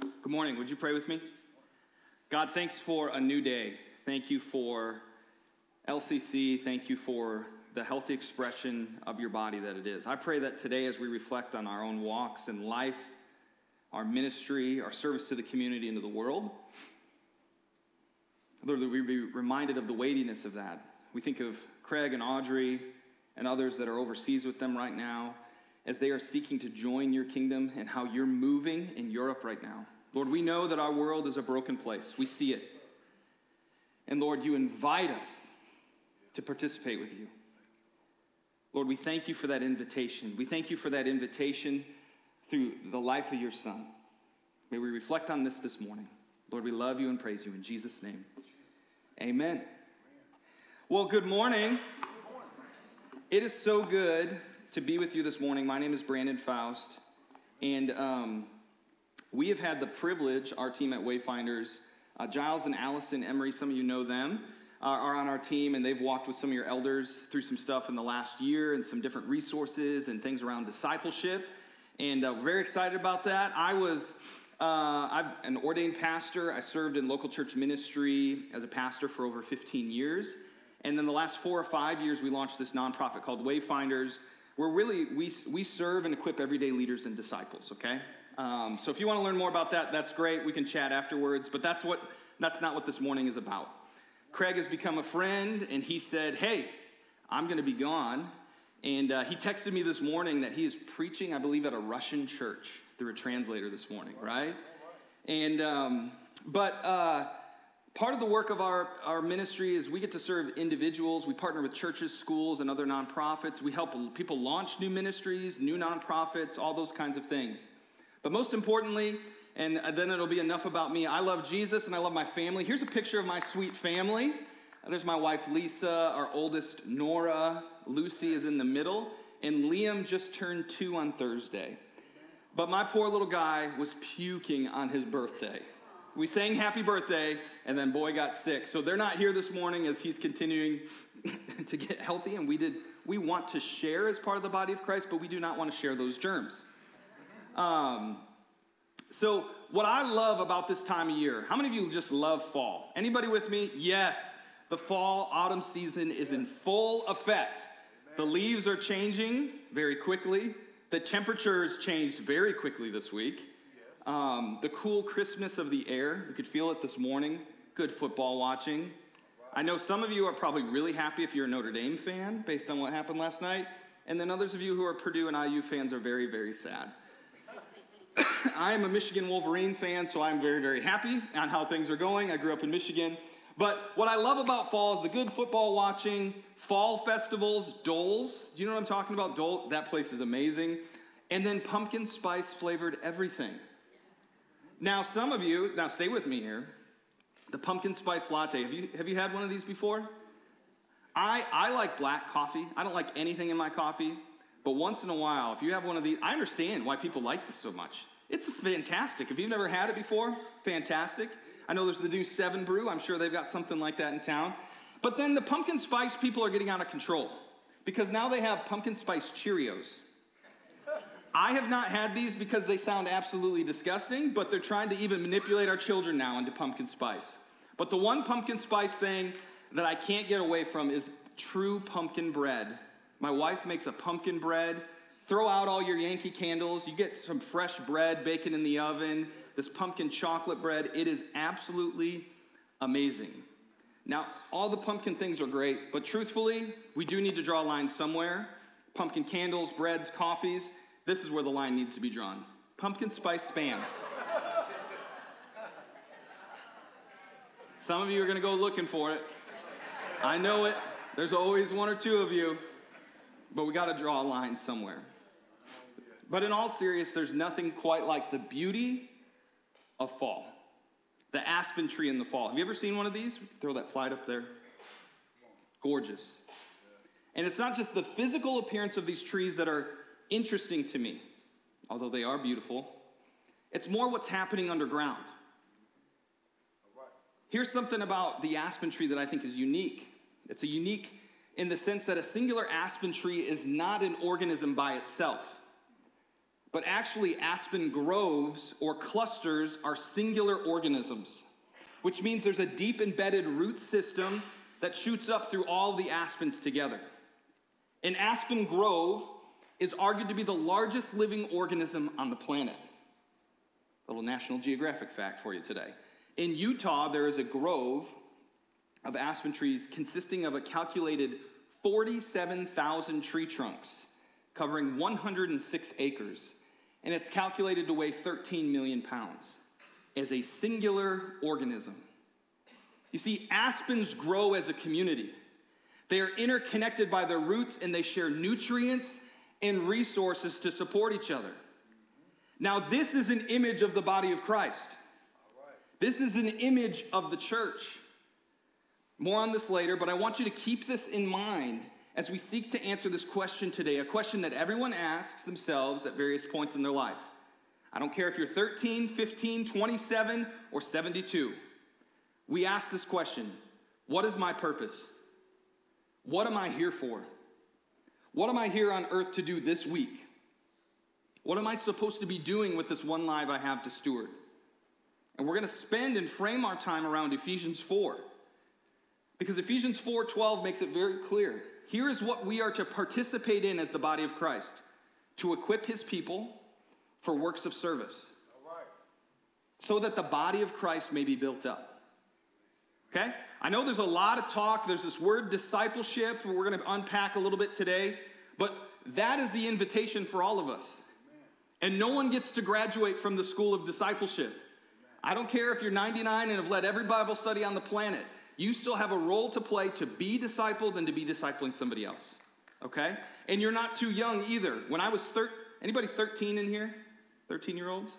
Good morning. Would you pray with me? God, thanks for a new day. Thank you for LCC. Thank you for the healthy expression of your body that it is. I pray that today, as we reflect on our own walks in life, our ministry, our service to the community and to the world, Lord, that we be reminded of the weightiness of that. We think of Craig and Audrey and others that are overseas with them right now as they are seeking to join your kingdom and how you're moving in Europe right now. Lord, we know that our world is a broken place. We see it. And Lord, you invite us to participate with you. Lord, we thank you for that invitation. We thank you for that invitation through the life of your Son. May we reflect on this this morning. Lord, we love you and praise you in Jesus' name. Amen. Well, good morning. It is so good to be with you this morning. My name is Brandon Faust, and um, we have had the privilege, our team at Wayfinders, uh, Giles and Allison Emery, some of you know them, uh, are on our team, and they've walked with some of your elders through some stuff in the last year and some different resources and things around discipleship. And uh, we're very excited about that. I was. Uh, I'm an ordained pastor. I served in local church ministry as a pastor for over 15 years. And then the last four or five years, we launched this nonprofit called Wayfinders, we're really, we, we serve and equip everyday leaders and disciples, okay? Um, so if you want to learn more about that, that's great. We can chat afterwards, but that's, what, that's not what this morning is about. Craig has become a friend, and he said, Hey, I'm going to be gone. And uh, he texted me this morning that he is preaching, I believe, at a Russian church through a translator this morning, right? And, um, but, uh, Part of the work of our, our ministry is we get to serve individuals. We partner with churches, schools, and other nonprofits. We help people launch new ministries, new nonprofits, all those kinds of things. But most importantly, and then it'll be enough about me, I love Jesus and I love my family. Here's a picture of my sweet family. There's my wife Lisa, our oldest Nora, Lucy is in the middle, and Liam just turned two on Thursday. But my poor little guy was puking on his birthday. We sang happy birthday, and then boy got sick. So they're not here this morning as he's continuing to get healthy, and we did we want to share as part of the body of Christ, but we do not want to share those germs. Um, so what I love about this time of year, how many of you just love fall? Anybody with me? Yes. The fall autumn season is in full effect. The leaves are changing very quickly. The temperatures changed very quickly this week. Um, the cool crispness of the air, you could feel it this morning. Good football watching. I know some of you are probably really happy if you're a Notre Dame fan based on what happened last night. And then others of you who are Purdue and IU fans are very, very sad. I am a Michigan Wolverine fan, so I'm very, very happy on how things are going. I grew up in Michigan. But what I love about fall is the good football watching, fall festivals, Doles. Do you know what I'm talking about? Dole, that place is amazing. And then pumpkin spice flavored everything. Now, some of you, now stay with me here. The pumpkin spice latte. Have you, have you had one of these before? I, I like black coffee. I don't like anything in my coffee. But once in a while, if you have one of these, I understand why people like this so much. It's fantastic. If you've never had it before, fantastic. I know there's the new Seven Brew. I'm sure they've got something like that in town. But then the pumpkin spice people are getting out of control because now they have pumpkin spice Cheerios. I have not had these because they sound absolutely disgusting, but they're trying to even manipulate our children now into pumpkin spice. But the one pumpkin spice thing that I can't get away from is true pumpkin bread. My wife makes a pumpkin bread. Throw out all your Yankee candles. You get some fresh bread, bacon in the oven, this pumpkin chocolate bread. It is absolutely amazing. Now, all the pumpkin things are great, but truthfully, we do need to draw a line somewhere. Pumpkin candles, breads, coffees. This is where the line needs to be drawn pumpkin spice spam. Some of you are going to go looking for it. I know it. There's always one or two of you, but we got to draw a line somewhere. But in all seriousness, there's nothing quite like the beauty of fall. The aspen tree in the fall. Have you ever seen one of these? Throw that slide up there. Gorgeous. And it's not just the physical appearance of these trees that are interesting to me, although they are beautiful. It's more what's happening underground. Here's something about the aspen tree that I think is unique. It's a unique in the sense that a singular aspen tree is not an organism by itself, but actually, aspen groves or clusters are singular organisms, which means there's a deep embedded root system that shoots up through all the aspens together. An aspen grove is argued to be the largest living organism on the planet. A little National Geographic fact for you today. In Utah, there is a grove of aspen trees consisting of a calculated 47,000 tree trunks covering 106 acres, and it's calculated to weigh 13 million pounds as a singular organism. You see, aspens grow as a community. They are interconnected by their roots and they share nutrients and resources to support each other. Now, this is an image of the body of Christ. This is an image of the church. More on this later, but I want you to keep this in mind as we seek to answer this question today, a question that everyone asks themselves at various points in their life. I don't care if you're 13, 15, 27, or 72. We ask this question What is my purpose? What am I here for? What am I here on earth to do this week? What am I supposed to be doing with this one life I have to steward? And we're going to spend and frame our time around Ephesians 4. Because Ephesians 4:12 makes it very clear. Here is what we are to participate in as the body of Christ to equip his people for works of service. So that the body of Christ may be built up. Okay? I know there's a lot of talk. There's this word discipleship we're going to unpack a little bit today, but that is the invitation for all of us. And no one gets to graduate from the school of discipleship. I don't care if you're 99 and have led every Bible study on the planet. You still have a role to play to be discipled and to be discipling somebody else. Okay? And you're not too young either. When I was 13, anybody 13 in here? 13 year olds?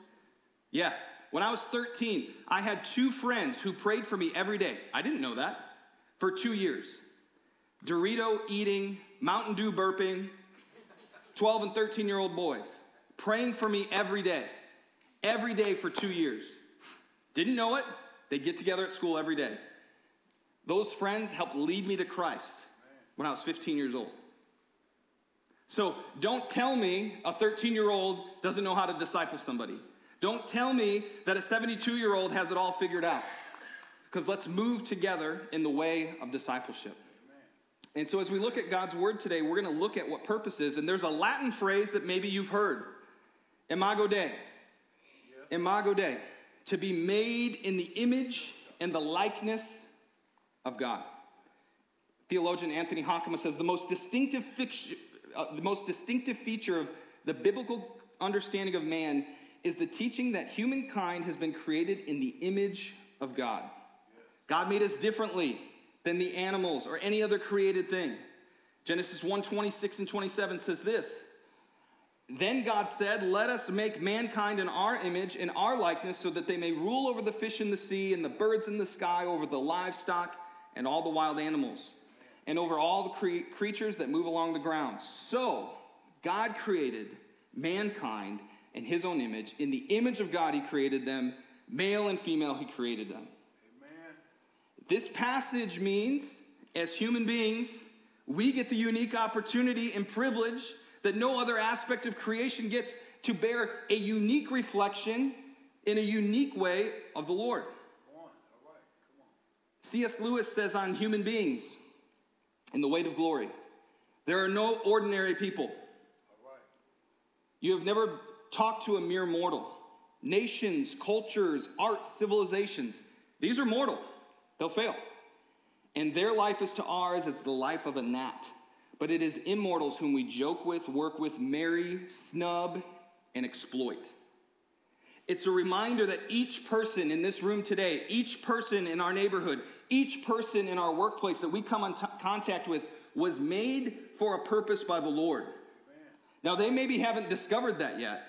Yeah. When I was 13, I had two friends who prayed for me every day. I didn't know that. For two years. Dorito eating, Mountain Dew burping, 12 and 13 year old boys praying for me every day. Every day for two years. Didn't know it. They'd get together at school every day. Those friends helped lead me to Christ when I was 15 years old. So don't tell me a 13 year old doesn't know how to disciple somebody. Don't tell me that a 72 year old has it all figured out. Because let's move together in the way of discipleship. And so, as we look at God's word today, we're going to look at what purpose is. And there's a Latin phrase that maybe you've heard Imago Dei. Imago Dei. To be made in the image and the likeness of God. Theologian Anthony Hoekema says the most distinctive, uh, the most distinctive feature of the biblical understanding of man is the teaching that humankind has been created in the image of God. God made us differently than the animals or any other created thing. Genesis 1 26 and 27 says this then God said, Let us make mankind in our image, in our likeness, so that they may rule over the fish in the sea and the birds in the sky, over the livestock and all the wild animals, and over all the cre- creatures that move along the ground. So God created mankind in his own image. In the image of God, he created them. Male and female, he created them. Amen. This passage means, as human beings, we get the unique opportunity and privilege that no other aspect of creation gets to bear a unique reflection in a unique way of the Lord. C.S. Lewis says on human beings in The Weight of Glory there are no ordinary people. You have never talked to a mere mortal. Nations, cultures, arts, civilizations, these are mortal. They'll fail. And their life is to ours as the life of a gnat but it is immortals whom we joke with, work with, marry, snub, and exploit. It's a reminder that each person in this room today, each person in our neighborhood, each person in our workplace that we come in t- contact with was made for a purpose by the Lord. Amen. Now, they maybe haven't discovered that yet.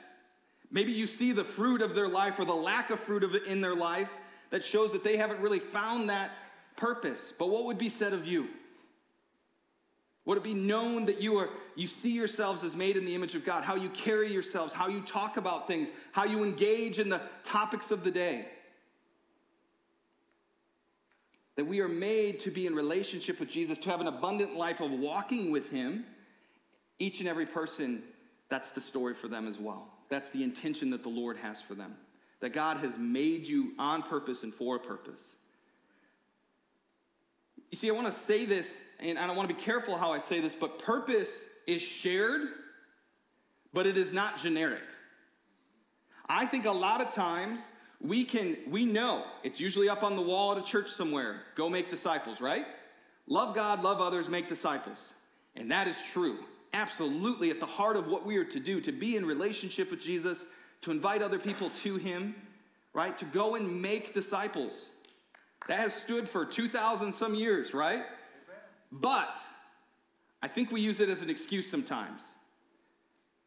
Maybe you see the fruit of their life or the lack of fruit of it in their life that shows that they haven't really found that purpose. But what would be said of you? Would it be known that you are you see yourselves as made in the image of God, how you carry yourselves, how you talk about things, how you engage in the topics of the day? That we are made to be in relationship with Jesus, to have an abundant life of walking with him. Each and every person, that's the story for them as well. That's the intention that the Lord has for them. That God has made you on purpose and for a purpose. You see, I want to say this, and I don't want to be careful how I say this, but purpose is shared, but it is not generic. I think a lot of times we can, we know, it's usually up on the wall at a church somewhere go make disciples, right? Love God, love others, make disciples. And that is true. Absolutely at the heart of what we are to do, to be in relationship with Jesus, to invite other people to Him, right? To go and make disciples. That has stood for 2,000 some years, right? But I think we use it as an excuse sometimes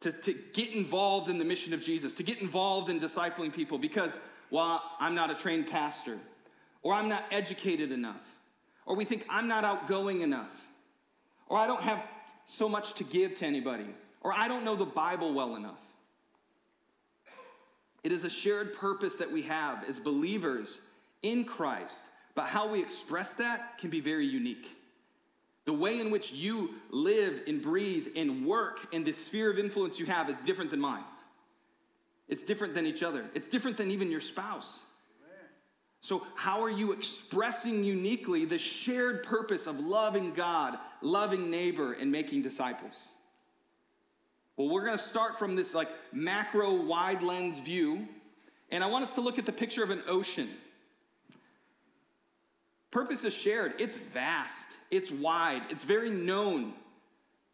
to, to get involved in the mission of Jesus, to get involved in discipling people because, well, I'm not a trained pastor, or I'm not educated enough, or we think I'm not outgoing enough, or I don't have so much to give to anybody, or I don't know the Bible well enough. It is a shared purpose that we have as believers in Christ, but how we express that can be very unique. The way in which you live and breathe and work and the sphere of influence you have is different than mine. It's different than each other. It's different than even your spouse. So, how are you expressing uniquely the shared purpose of loving God, loving neighbor, and making disciples? Well, we're going to start from this like macro wide lens view, and I want us to look at the picture of an ocean. Purpose is shared, it's vast it's wide, it's very known.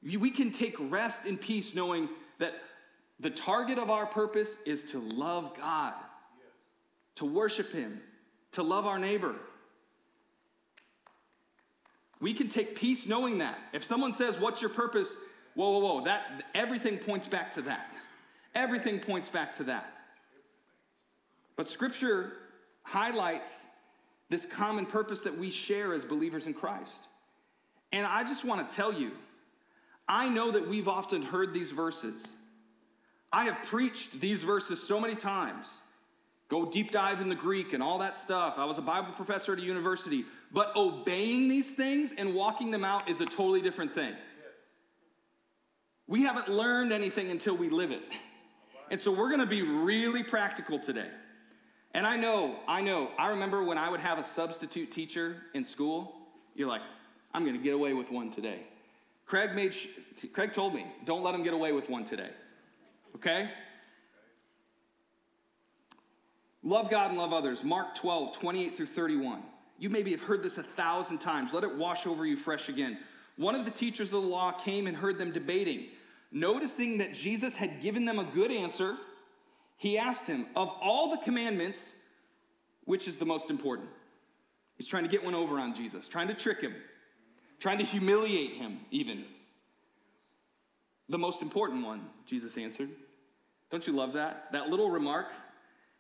We can take rest in peace knowing that the target of our purpose is to love God, yes. to worship Him, to love our neighbor. We can take peace knowing that. If someone says, What's your purpose? Whoa, whoa, whoa. That, everything points back to that. Everything points back to that. But Scripture highlights this common purpose that we share as believers in Christ. And I just want to tell you, I know that we've often heard these verses. I have preached these verses so many times. Go deep dive in the Greek and all that stuff. I was a Bible professor at a university. But obeying these things and walking them out is a totally different thing. Yes. We haven't learned anything until we live it. And so we're going to be really practical today. And I know, I know, I remember when I would have a substitute teacher in school, you're like, I'm going to get away with one today. Craig made sh- Craig told me, don't let him get away with one today. Okay? Love God and love others. Mark 12, 28 through 31. You maybe have heard this a thousand times. Let it wash over you fresh again. One of the teachers of the law came and heard them debating. Noticing that Jesus had given them a good answer, he asked him, Of all the commandments, which is the most important? He's trying to get one over on Jesus, trying to trick him trying to humiliate him, even. The most important one, Jesus answered. Don't you love that? That little remark.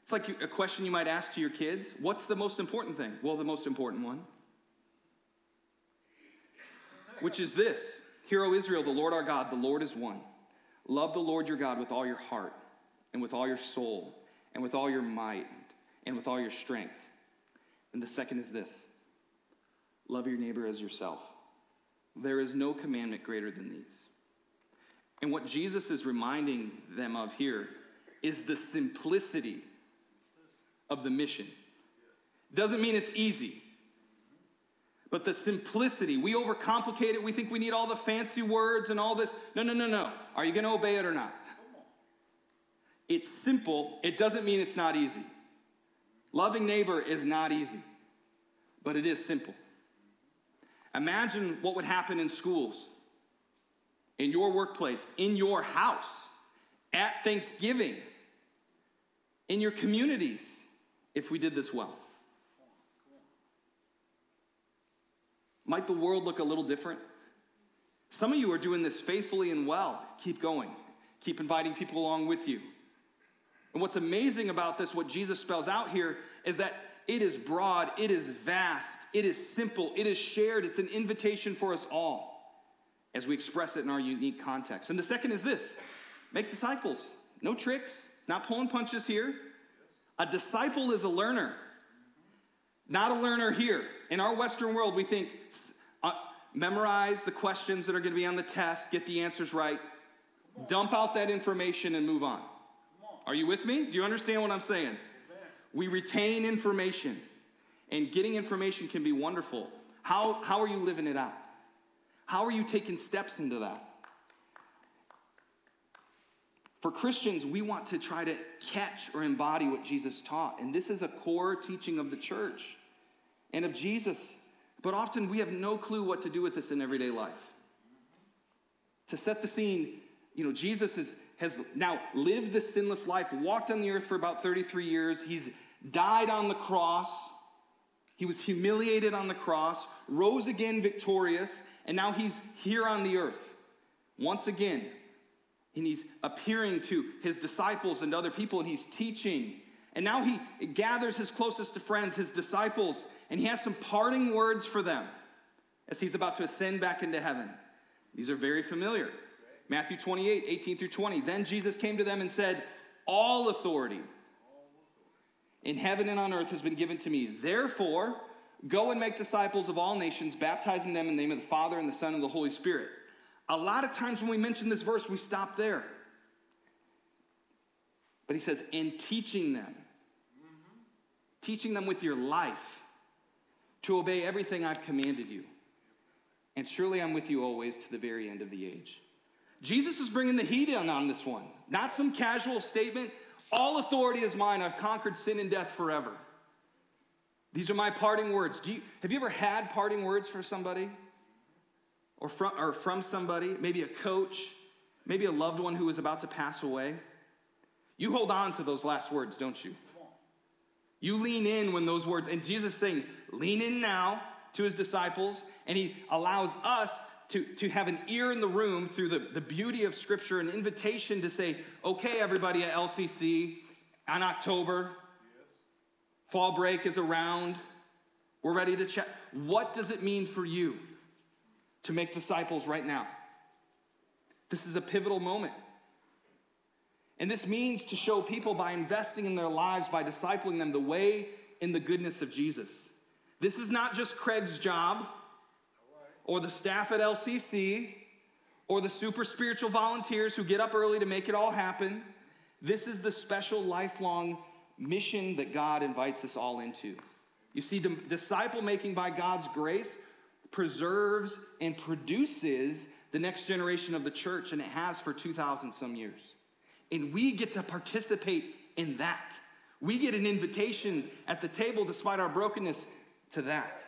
It's like a question you might ask to your kids What's the most important thing? Well, the most important one, which is this Hear, O Israel, the Lord our God, the Lord is one. Love the Lord your God with all your heart, and with all your soul, and with all your might, and with all your strength. And the second is this love your neighbor as yourself. There is no commandment greater than these. And what Jesus is reminding them of here is the simplicity of the mission. Doesn't mean it's easy, but the simplicity. We overcomplicate it. We think we need all the fancy words and all this. No, no, no, no. Are you going to obey it or not? It's simple. It doesn't mean it's not easy. Loving neighbor is not easy, but it is simple. Imagine what would happen in schools, in your workplace, in your house, at Thanksgiving, in your communities, if we did this well. Might the world look a little different? Some of you are doing this faithfully and well. Keep going. Keep inviting people along with you. And what's amazing about this, what Jesus spells out here, is that it is broad, it is vast, it is simple, it is shared, it's an invitation for us all as we express it in our unique context. And the second is this make disciples. No tricks, not pulling punches here. A disciple is a learner, not a learner here. In our Western world, we think uh, memorize the questions that are going to be on the test, get the answers right, dump out that information, and move on. Are you with me? Do you understand what I'm saying? We retain information, and getting information can be wonderful. How, how are you living it out? How are you taking steps into that? For Christians, we want to try to catch or embody what Jesus taught. And this is a core teaching of the church and of Jesus. But often we have no clue what to do with this in everyday life. To set the scene, you know, Jesus is, has now lived the sinless life, walked on the earth for about 33 years. He's died on the cross. He was humiliated on the cross, rose again victorious, and now he's here on the earth once again. And he's appearing to his disciples and other people, and he's teaching. And now he gathers his closest friends, his disciples, and he has some parting words for them as he's about to ascend back into heaven. These are very familiar. Matthew 28, 18 through 20. Then Jesus came to them and said, All authority in heaven and on earth has been given to me. Therefore, go and make disciples of all nations, baptizing them in the name of the Father and the Son and the Holy Spirit. A lot of times when we mention this verse, we stop there. But he says, and teaching them, mm-hmm. teaching them with your life to obey everything I've commanded you. And surely I'm with you always to the very end of the age. Jesus is bringing the heat in on this one, not some casual statement. All authority is mine. I've conquered sin and death forever. These are my parting words. You, have you ever had parting words for somebody? Or from, or from somebody? Maybe a coach? Maybe a loved one who is about to pass away? You hold on to those last words, don't you? You lean in when those words, and Jesus saying, lean in now to his disciples, and he allows us to, to have an ear in the room through the, the beauty of Scripture, an invitation to say, okay, everybody at LCC, on October, Fall break is around. We're ready to check. What does it mean for you to make disciples right now? This is a pivotal moment. And this means to show people by investing in their lives, by discipling them, the way in the goodness of Jesus. This is not just Craig's job or the staff at LCC or the super spiritual volunteers who get up early to make it all happen. This is the special lifelong mission that God invites us all into. You see, disciple making by God's grace preserves and produces the next generation of the church, and it has for 2,000 some years. And we get to participate in that. We get an invitation at the table, despite our brokenness, to that.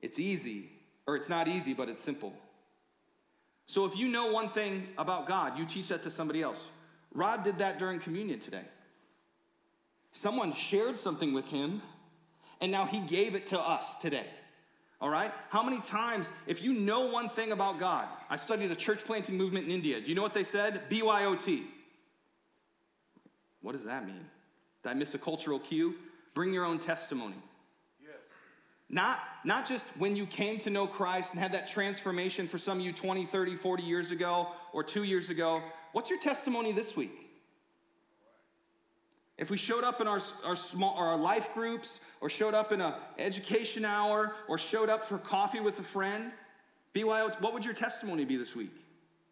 It's easy, or it's not easy, but it's simple. So if you know one thing about God, you teach that to somebody else. Rod did that during communion today. Someone shared something with him, and now he gave it to us today. All right? How many times, if you know one thing about God, I studied a church planting movement in India. Do you know what they said? BYOT. What does that mean? Did I miss a cultural cue? Bring your own testimony. Yes. Not, not just when you came to know Christ and had that transformation for some of you 20, 30, 40 years ago or two years ago, What's your testimony this week? If we showed up in our, our, small, our life groups, or showed up in an education hour, or showed up for coffee with a friend, BYO, what would your testimony be this week?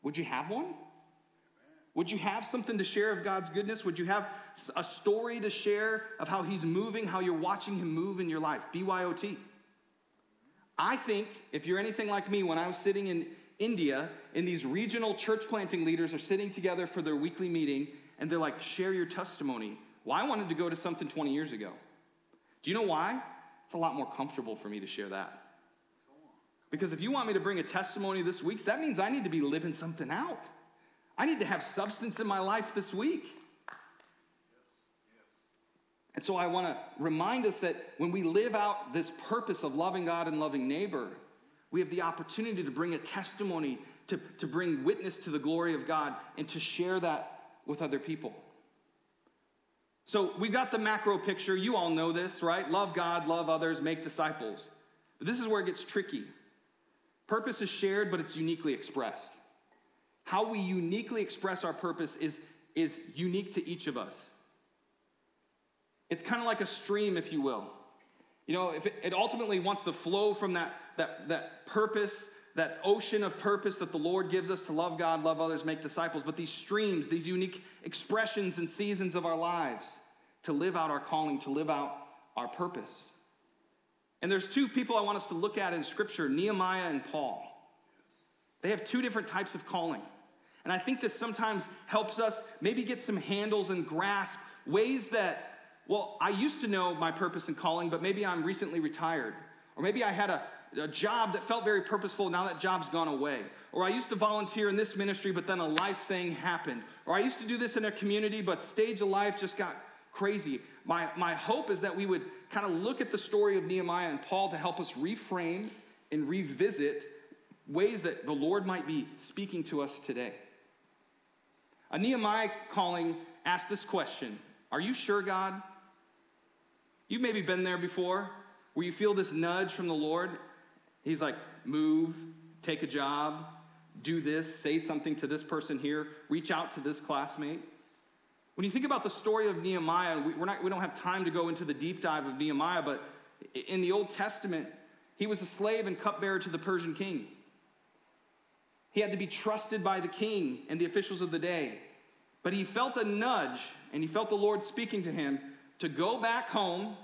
Would you have one? Would you have something to share of God's goodness? Would you have a story to share of how He's moving, how you're watching Him move in your life? BYOT. I think if you're anything like me, when I was sitting in, India, and these regional church planting leaders are sitting together for their weekly meeting, and they're like, share your testimony. Well, I wanted to go to something 20 years ago. Do you know why? It's a lot more comfortable for me to share that. Because if you want me to bring a testimony this week, that means I need to be living something out. I need to have substance in my life this week. And so I want to remind us that when we live out this purpose of loving God and loving neighbor, we have the opportunity to bring a testimony, to, to bring witness to the glory of God, and to share that with other people. So we've got the macro picture. You all know this, right? Love God, love others, make disciples. But this is where it gets tricky. Purpose is shared, but it's uniquely expressed. How we uniquely express our purpose is, is unique to each of us. It's kind of like a stream, if you will. You know, if it, it ultimately wants to flow from that, that, that purpose, that ocean of purpose that the Lord gives us to love God, love others, make disciples, but these streams, these unique expressions and seasons of our lives to live out our calling, to live out our purpose. And there's two people I want us to look at in Scripture Nehemiah and Paul. They have two different types of calling. And I think this sometimes helps us maybe get some handles and grasp ways that, well, I used to know my purpose and calling, but maybe I'm recently retired. Or maybe I had a, a job that felt very purposeful, now that job's gone away. Or I used to volunteer in this ministry, but then a life thing happened. Or I used to do this in a community, but stage of life just got crazy. My, my hope is that we would kind of look at the story of Nehemiah and Paul to help us reframe and revisit ways that the Lord might be speaking to us today. A Nehemiah calling asked this question Are you sure, God? You've maybe been there before where you feel this nudge from the Lord. He's like, Move, take a job, do this, say something to this person here, reach out to this classmate. When you think about the story of Nehemiah, we, we're not, we don't have time to go into the deep dive of Nehemiah, but in the Old Testament, he was a slave and cupbearer to the Persian king. He had to be trusted by the king and the officials of the day. But he felt a nudge, and he felt the Lord speaking to him to go back home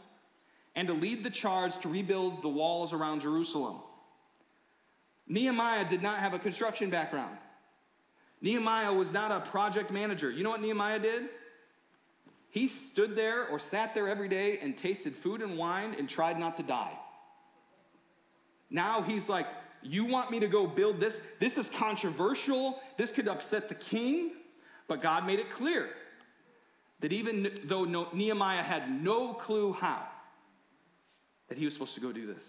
and to lead the charge to rebuild the walls around Jerusalem. Nehemiah did not have a construction background. Nehemiah was not a project manager. You know what Nehemiah did? He stood there or sat there every day and tasted food and wine and tried not to die. Now he's like, You want me to go build this? This is controversial. This could upset the king. But God made it clear that even though Nehemiah had no clue how, that he was supposed to go do this.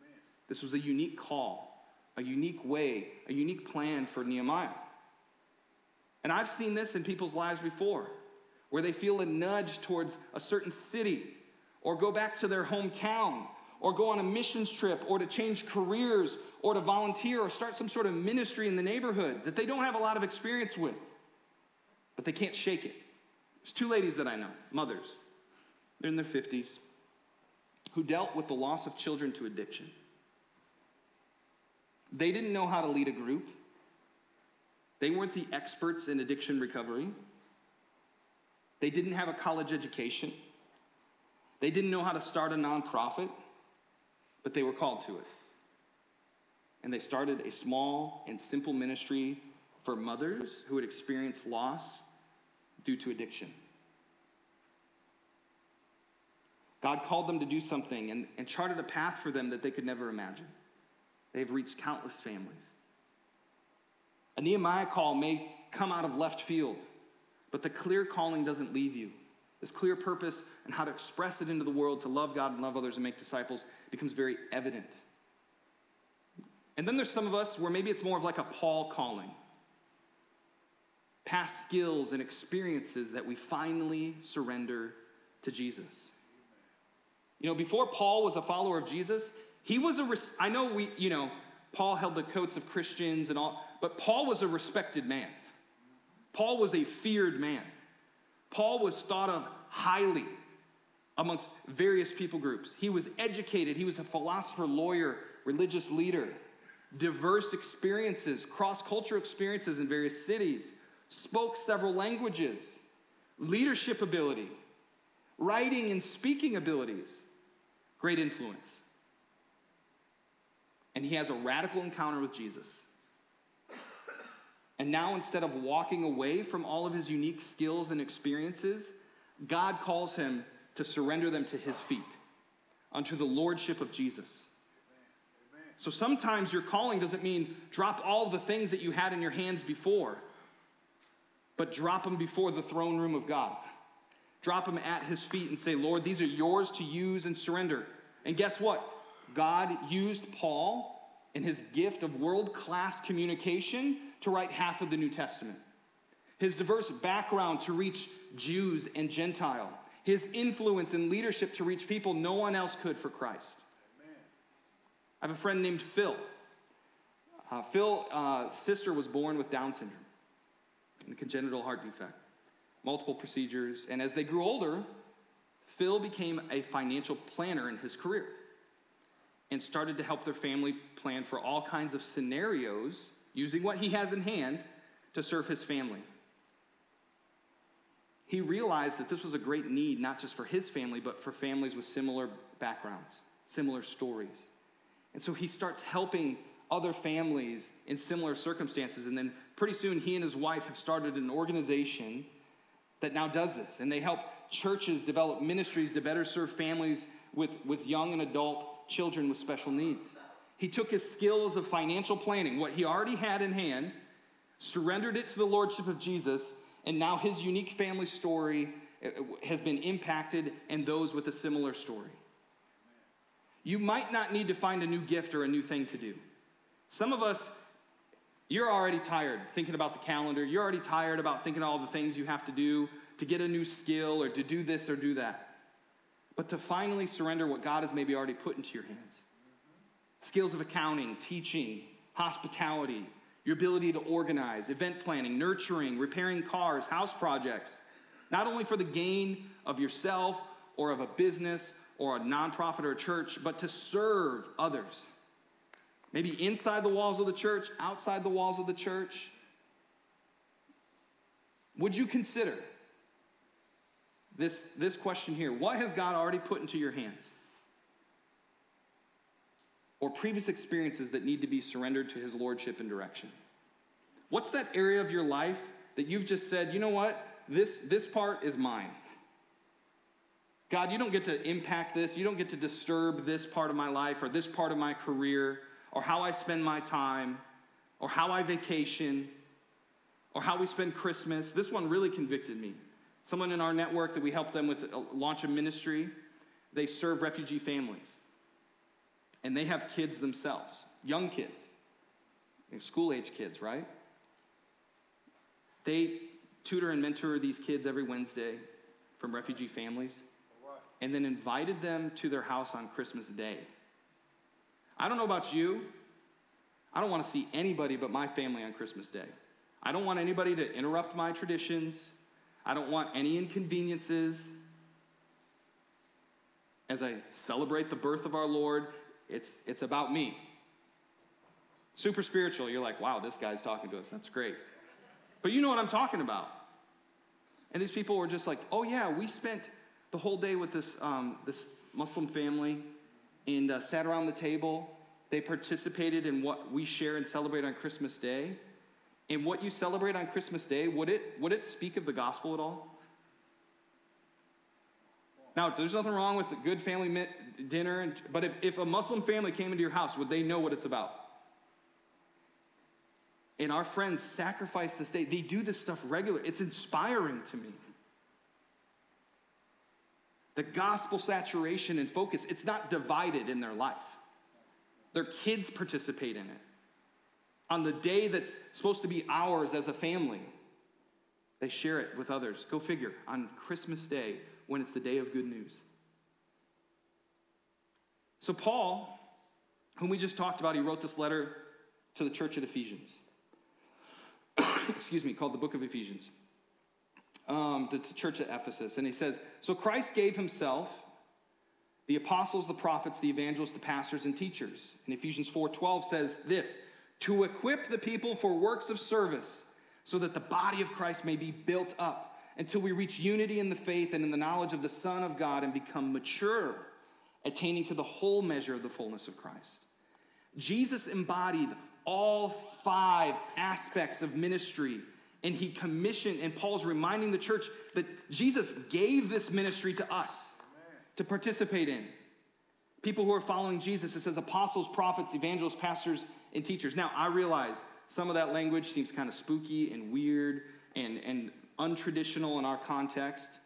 Amen. This was a unique call, a unique way, a unique plan for Nehemiah. And I've seen this in people's lives before, where they feel a nudge towards a certain city, or go back to their hometown, or go on a missions trip, or to change careers, or to volunteer, or start some sort of ministry in the neighborhood that they don't have a lot of experience with, but they can't shake it. There's two ladies that I know, mothers. They're in their 50s, who dealt with the loss of children to addiction. They didn't know how to lead a group. They weren't the experts in addiction recovery. They didn't have a college education. They didn't know how to start a nonprofit, but they were called to it. And they started a small and simple ministry for mothers who had experienced loss due to addiction. God called them to do something and, and charted a path for them that they could never imagine. They've reached countless families. A Nehemiah call may come out of left field, but the clear calling doesn't leave you. This clear purpose and how to express it into the world to love God and love others and make disciples becomes very evident. And then there's some of us where maybe it's more of like a Paul calling. Past skills and experiences that we finally surrender to Jesus. You know, before Paul was a follower of Jesus, he was a, I know we, you know, Paul held the coats of Christians and all, but Paul was a respected man. Paul was a feared man. Paul was thought of highly amongst various people groups. He was educated, he was a philosopher, lawyer, religious leader, diverse experiences, cross cultural experiences in various cities, spoke several languages, leadership ability, writing and speaking abilities, great influence. And he has a radical encounter with Jesus. And now, instead of walking away from all of his unique skills and experiences, God calls him to surrender them to his feet, unto the lordship of Jesus. So sometimes your calling doesn't mean drop all the things that you had in your hands before, but drop them before the throne room of God. Drop them at his feet and say, Lord, these are yours to use and surrender. And guess what? God used Paul and his gift of world class communication to write half of the New Testament, his diverse background to reach Jews and Gentile, his influence and leadership to reach people no one else could for Christ. Amen. I have a friend named Phil. Uh, Phil's uh, sister was born with Down syndrome and a congenital heart defect, multiple procedures, and as they grew older, Phil became a financial planner in his career. And started to help their family plan for all kinds of scenarios using what he has in hand to serve his family. He realized that this was a great need, not just for his family, but for families with similar backgrounds, similar stories. And so he starts helping other families in similar circumstances. And then pretty soon, he and his wife have started an organization that now does this. And they help churches develop ministries to better serve families with, with young and adult children with special needs. He took his skills of financial planning, what he already had in hand, surrendered it to the Lordship of Jesus, and now his unique family story uh, has been impacted and those with a similar story. You might not need to find a new gift or a new thing to do. Some of us, you're already tired thinking about the calendar. You're already tired about thinking all the things you have to do to get a new skill or to do this or do that. But to finally surrender what God has maybe already put into your hands skills of accounting, teaching, hospitality, your ability to organize, event planning, nurturing, repairing cars, house projects, not only for the gain of yourself or of a business or a nonprofit or a church, but to serve others. Maybe inside the walls of the church, outside the walls of the church. Would you consider this, this question here? What has God already put into your hands? Or previous experiences that need to be surrendered to His Lordship and direction? What's that area of your life that you've just said, you know what? This, this part is mine. God, you don't get to impact this. You don't get to disturb this part of my life or this part of my career or how I spend my time or how I vacation or how we spend Christmas. This one really convicted me. Someone in our network that we helped them with uh, launch a ministry, they serve refugee families. And they have kids themselves, young kids, school age kids, right? They tutor and mentor these kids every Wednesday from refugee families and then invited them to their house on Christmas Day. I don't know about you. I don't want to see anybody but my family on Christmas Day. I don't want anybody to interrupt my traditions. I don't want any inconveniences. As I celebrate the birth of our Lord, it's, it's about me. Super spiritual, you're like, wow, this guy's talking to us. That's great. But you know what I'm talking about. And these people were just like, oh, yeah, we spent the whole day with this, um, this Muslim family and uh, sat around the table. They participated in what we share and celebrate on Christmas Day. And what you celebrate on Christmas Day, would it, would it speak of the gospel at all? Now, there's nothing wrong with a good family dinner, but if, if a Muslim family came into your house, would they know what it's about? And our friends sacrifice this day. They do this stuff regularly. It's inspiring to me. The gospel saturation and focus, it's not divided in their life. Their kids participate in it. On the day that's supposed to be ours as a family, they share it with others. Go figure, on Christmas Day, when it's the day of good news. So, Paul, whom we just talked about, he wrote this letter to the church at Ephesians. Excuse me, called the book of Ephesians um, the, the church at Ephesus, and he says, So Christ gave himself, the apostles, the prophets, the evangelists, the pastors, and teachers. And Ephesians 4:12 says this: to equip the people for works of service, so that the body of Christ may be built up until we reach unity in the faith and in the knowledge of the Son of God and become mature, attaining to the whole measure of the fullness of Christ. Jesus embodied all five aspects of ministry and he commissioned, and Paul's reminding the church that Jesus gave this ministry to us Amen. to participate in. People who are following Jesus, it says apostles, prophets, evangelists, pastors, and teachers. Now, I realize some of that language seems kind of spooky and weird and, and untraditional in our context.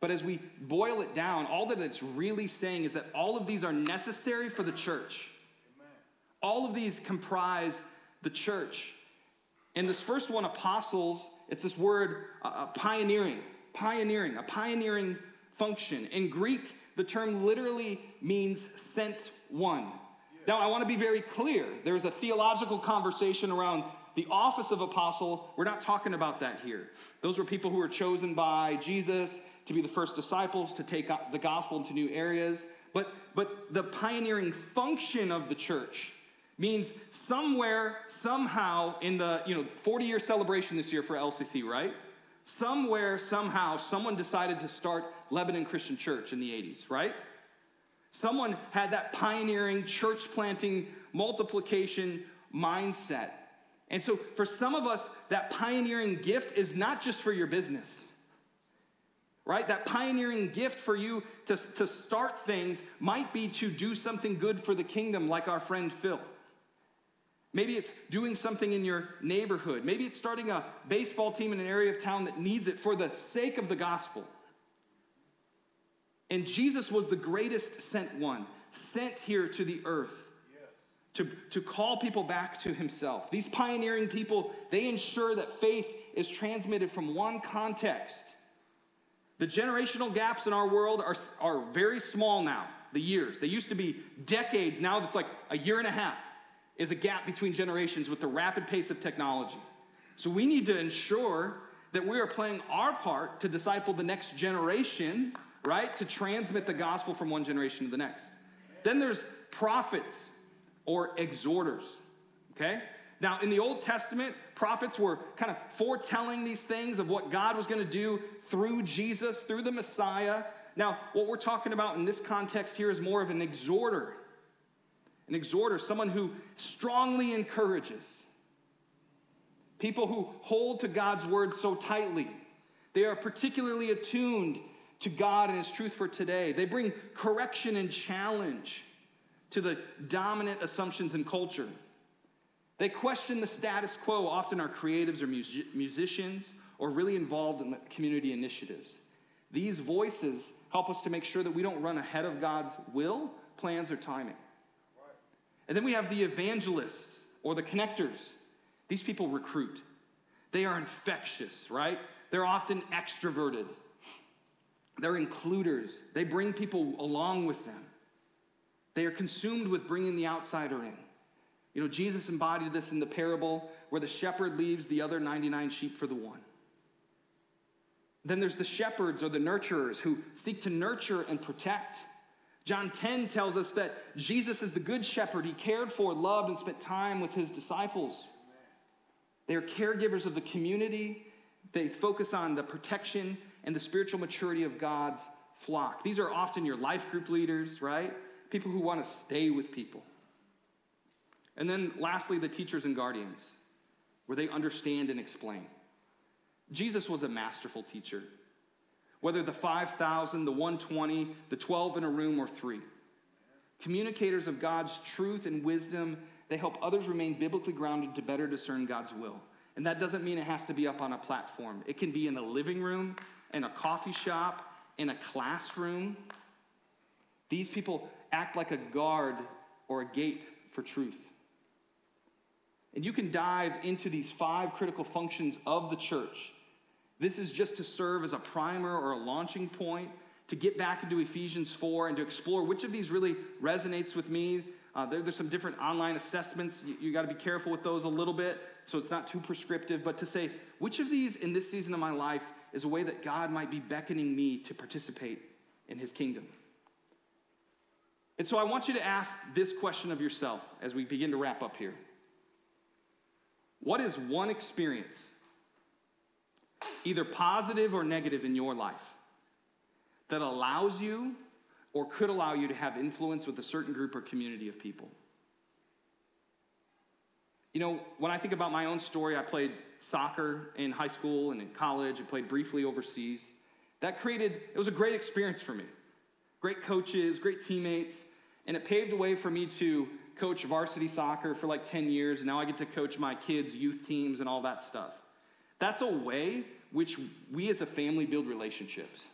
But as we boil it down, all that it's really saying is that all of these are necessary for the church. Amen. All of these comprise the church. And this first one, apostles, it's this word uh, uh, pioneering, pioneering, a pioneering function. In Greek, the term literally means sent one. Now, I want to be very clear. There's a theological conversation around the office of apostle. We're not talking about that here. Those were people who were chosen by Jesus to be the first disciples, to take the gospel into new areas. but, but the pioneering function of the church means somewhere, somehow, in the you know 40 year celebration this year for LCC, right? Somewhere, somehow, someone decided to start Lebanon Christian Church in the 80s, right? Someone had that pioneering church planting multiplication mindset. And so, for some of us, that pioneering gift is not just for your business, right? That pioneering gift for you to, to start things might be to do something good for the kingdom, like our friend Phil. Maybe it's doing something in your neighborhood. Maybe it's starting a baseball team in an area of town that needs it for the sake of the gospel. And Jesus was the greatest sent one, sent here to the earth yes. to, to call people back to himself. These pioneering people, they ensure that faith is transmitted from one context. The generational gaps in our world are, are very small now, the years. They used to be decades. Now it's like a year and a half is a gap between generations with the rapid pace of technology. So we need to ensure that we are playing our part to disciple the next generation, right? To transmit the gospel from one generation to the next. Then there's prophets or exhorters, okay? Now, in the Old Testament, prophets were kind of foretelling these things of what God was going to do through Jesus, through the Messiah. Now, what we're talking about in this context here is more of an exhorter. An exhorter, someone who strongly encourages. People who hold to God's word so tightly. They are particularly attuned to God and His truth for today. They bring correction and challenge to the dominant assumptions in culture. They question the status quo, often are creatives or musicians or really involved in community initiatives. These voices help us to make sure that we don't run ahead of God's will, plans, or timing. And then we have the evangelists or the connectors. These people recruit. They are infectious, right? They're often extroverted. They're includers. They bring people along with them. They are consumed with bringing the outsider in. You know, Jesus embodied this in the parable where the shepherd leaves the other 99 sheep for the one. Then there's the shepherds or the nurturers who seek to nurture and protect. John 10 tells us that Jesus is the good shepherd. He cared for, loved, and spent time with his disciples. They are caregivers of the community. They focus on the protection and the spiritual maturity of God's flock. These are often your life group leaders, right? People who want to stay with people. And then lastly, the teachers and guardians, where they understand and explain. Jesus was a masterful teacher whether the 5,000, the 120, the 12 in a room, or three. Communicators of God's truth and wisdom, they help others remain biblically grounded to better discern God's will. And that doesn't mean it has to be up on a platform. It can be in a living room, in a coffee shop, in a classroom. These people act like a guard or a gate for truth. And you can dive into these five critical functions of the church this is just to serve as a primer or a launching point to get back into Ephesians 4 and to explore which of these really resonates with me. Uh, there, there's some different online assessments. You, you got to be careful with those a little bit so it's not too prescriptive, but to say which of these in this season of my life is a way that God might be beckoning me to participate in his kingdom. And so I want you to ask this question of yourself as we begin to wrap up here. What is one experience either positive or negative in your life, that allows you or could allow you to have influence with a certain group or community of people. You know, when I think about my own story, I played soccer in high school and in college. I played briefly overseas. That created, it was a great experience for me. Great coaches, great teammates, and it paved the way for me to coach varsity soccer for like 10 years. And now I get to coach my kids' youth teams and all that stuff. That's a way which we as a family build relationships.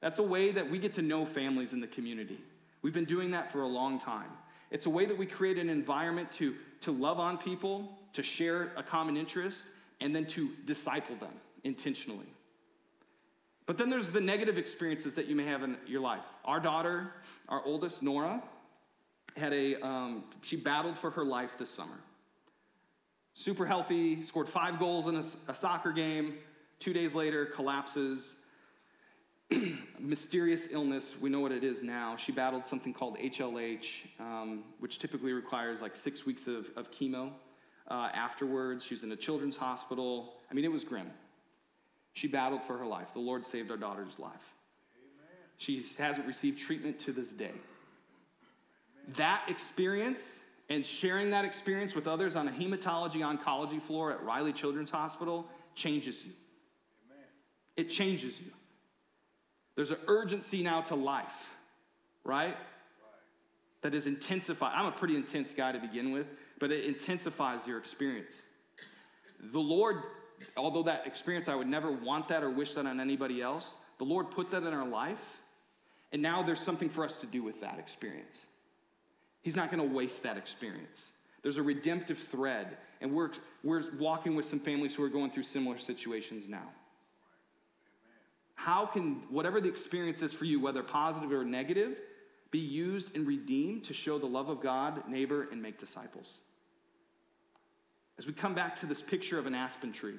That's a way that we get to know families in the community. We've been doing that for a long time. It's a way that we create an environment to, to love on people, to share a common interest, and then to disciple them intentionally. But then there's the negative experiences that you may have in your life. Our daughter, our oldest, Nora, had a, um, she battled for her life this summer super healthy, scored five goals in a, a soccer game. Two days later, collapses. mysterious illness. We know what it is now. She battled something called HLH, um, which typically requires like six weeks of, of chemo uh, afterwards. She was in a children's hospital. I mean, it was grim. She battled for her life. The Lord saved our daughter's life. Amen. She hasn't received treatment to this day. Amen. That experience and sharing that experience with others on a hematology oncology floor at Riley Children's Hospital changes you. Amen. It changes you. There's an urgency now to life, right? right? That is intensified. I'm a pretty intense guy to begin with, but it intensifies your experience. The Lord, although that experience, I would never want that or wish that on anybody else, the Lord put that in our life, and now there's something for us to do with that experience. He's not going to waste that experience. There's a redemptive thread, and we're, we're walking with some families who are going through similar situations now. How can whatever the experience is for you, whether positive or negative, be used and redeemed to show the love of God, neighbor, and make disciples? As we come back to this picture of an aspen tree,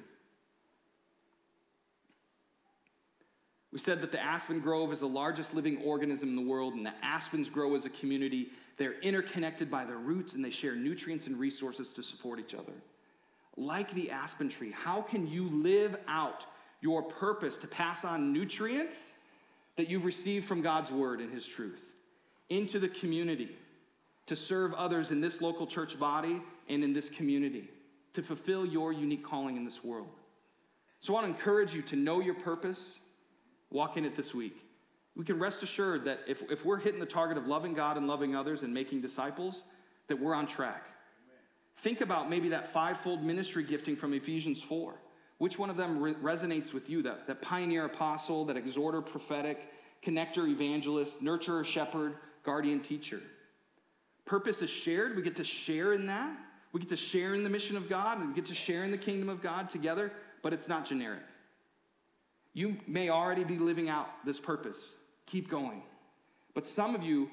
we said that the aspen grove is the largest living organism in the world, and the aspens grow as a community. They're interconnected by their roots, and they share nutrients and resources to support each other. Like the aspen tree, how can you live out your purpose to pass on nutrients that you've received from God's word and his truth into the community to serve others in this local church body and in this community to fulfill your unique calling in this world. So I want to encourage you to know your purpose, walk in it this week. We can rest assured that if, if we're hitting the target of loving God and loving others and making disciples, that we're on track. Amen. Think about maybe that fivefold ministry gifting from Ephesians 4. Which one of them re- resonates with you? That, that pioneer apostle, that exhorter prophetic, connector evangelist, nurturer shepherd, guardian teacher. Purpose is shared. We get to share in that. We get to share in the mission of God and we get to share in the kingdom of God together, but it's not generic. You may already be living out this purpose. Keep going. But some of you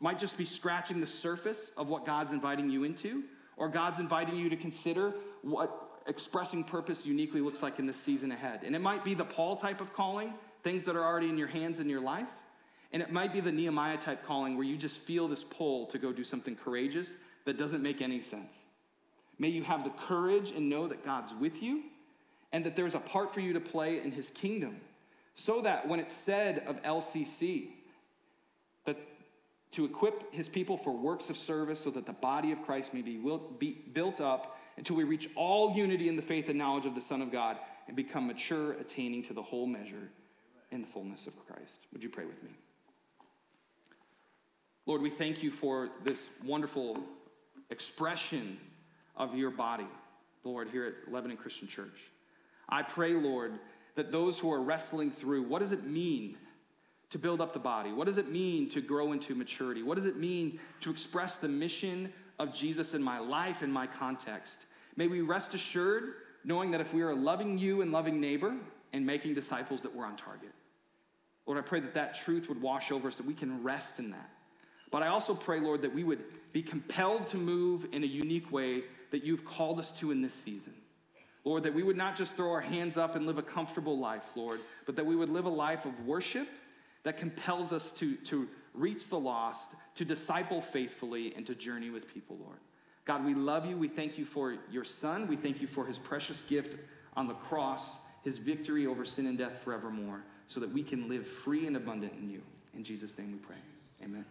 might just be scratching the surface of what God's inviting you into, or God's inviting you to consider what expressing purpose uniquely looks like in this season ahead. And it might be the Paul type of calling, things that are already in your hands in your life. And it might be the Nehemiah type calling where you just feel this pull to go do something courageous that doesn't make any sense. May you have the courage and know that God's with you and that there's a part for you to play in his kingdom. So that when it's said of LCC, that to equip his people for works of service so that the body of Christ may be built up until we reach all unity in the faith and knowledge of the Son of God and become mature, attaining to the whole measure in the fullness of Christ. Would you pray with me? Lord, we thank you for this wonderful expression of your body, Lord, here at Lebanon Christian Church. I pray, Lord, that those who are wrestling through what does it mean to build up the body? What does it mean to grow into maturity? What does it mean to express the mission of Jesus in my life in my context? May we rest assured knowing that if we are loving you and loving neighbor and making disciples, that we're on target. Lord, I pray that that truth would wash over us, that we can rest in that. But I also pray, Lord, that we would be compelled to move in a unique way that you've called us to in this season. Lord, that we would not just throw our hands up and live a comfortable life, Lord, but that we would live a life of worship that compels us to, to reach the lost, to disciple faithfully, and to journey with people, Lord. God, we love you. We thank you for your son. We thank you for his precious gift on the cross, his victory over sin and death forevermore, so that we can live free and abundant in you. In Jesus' name we pray. Amen.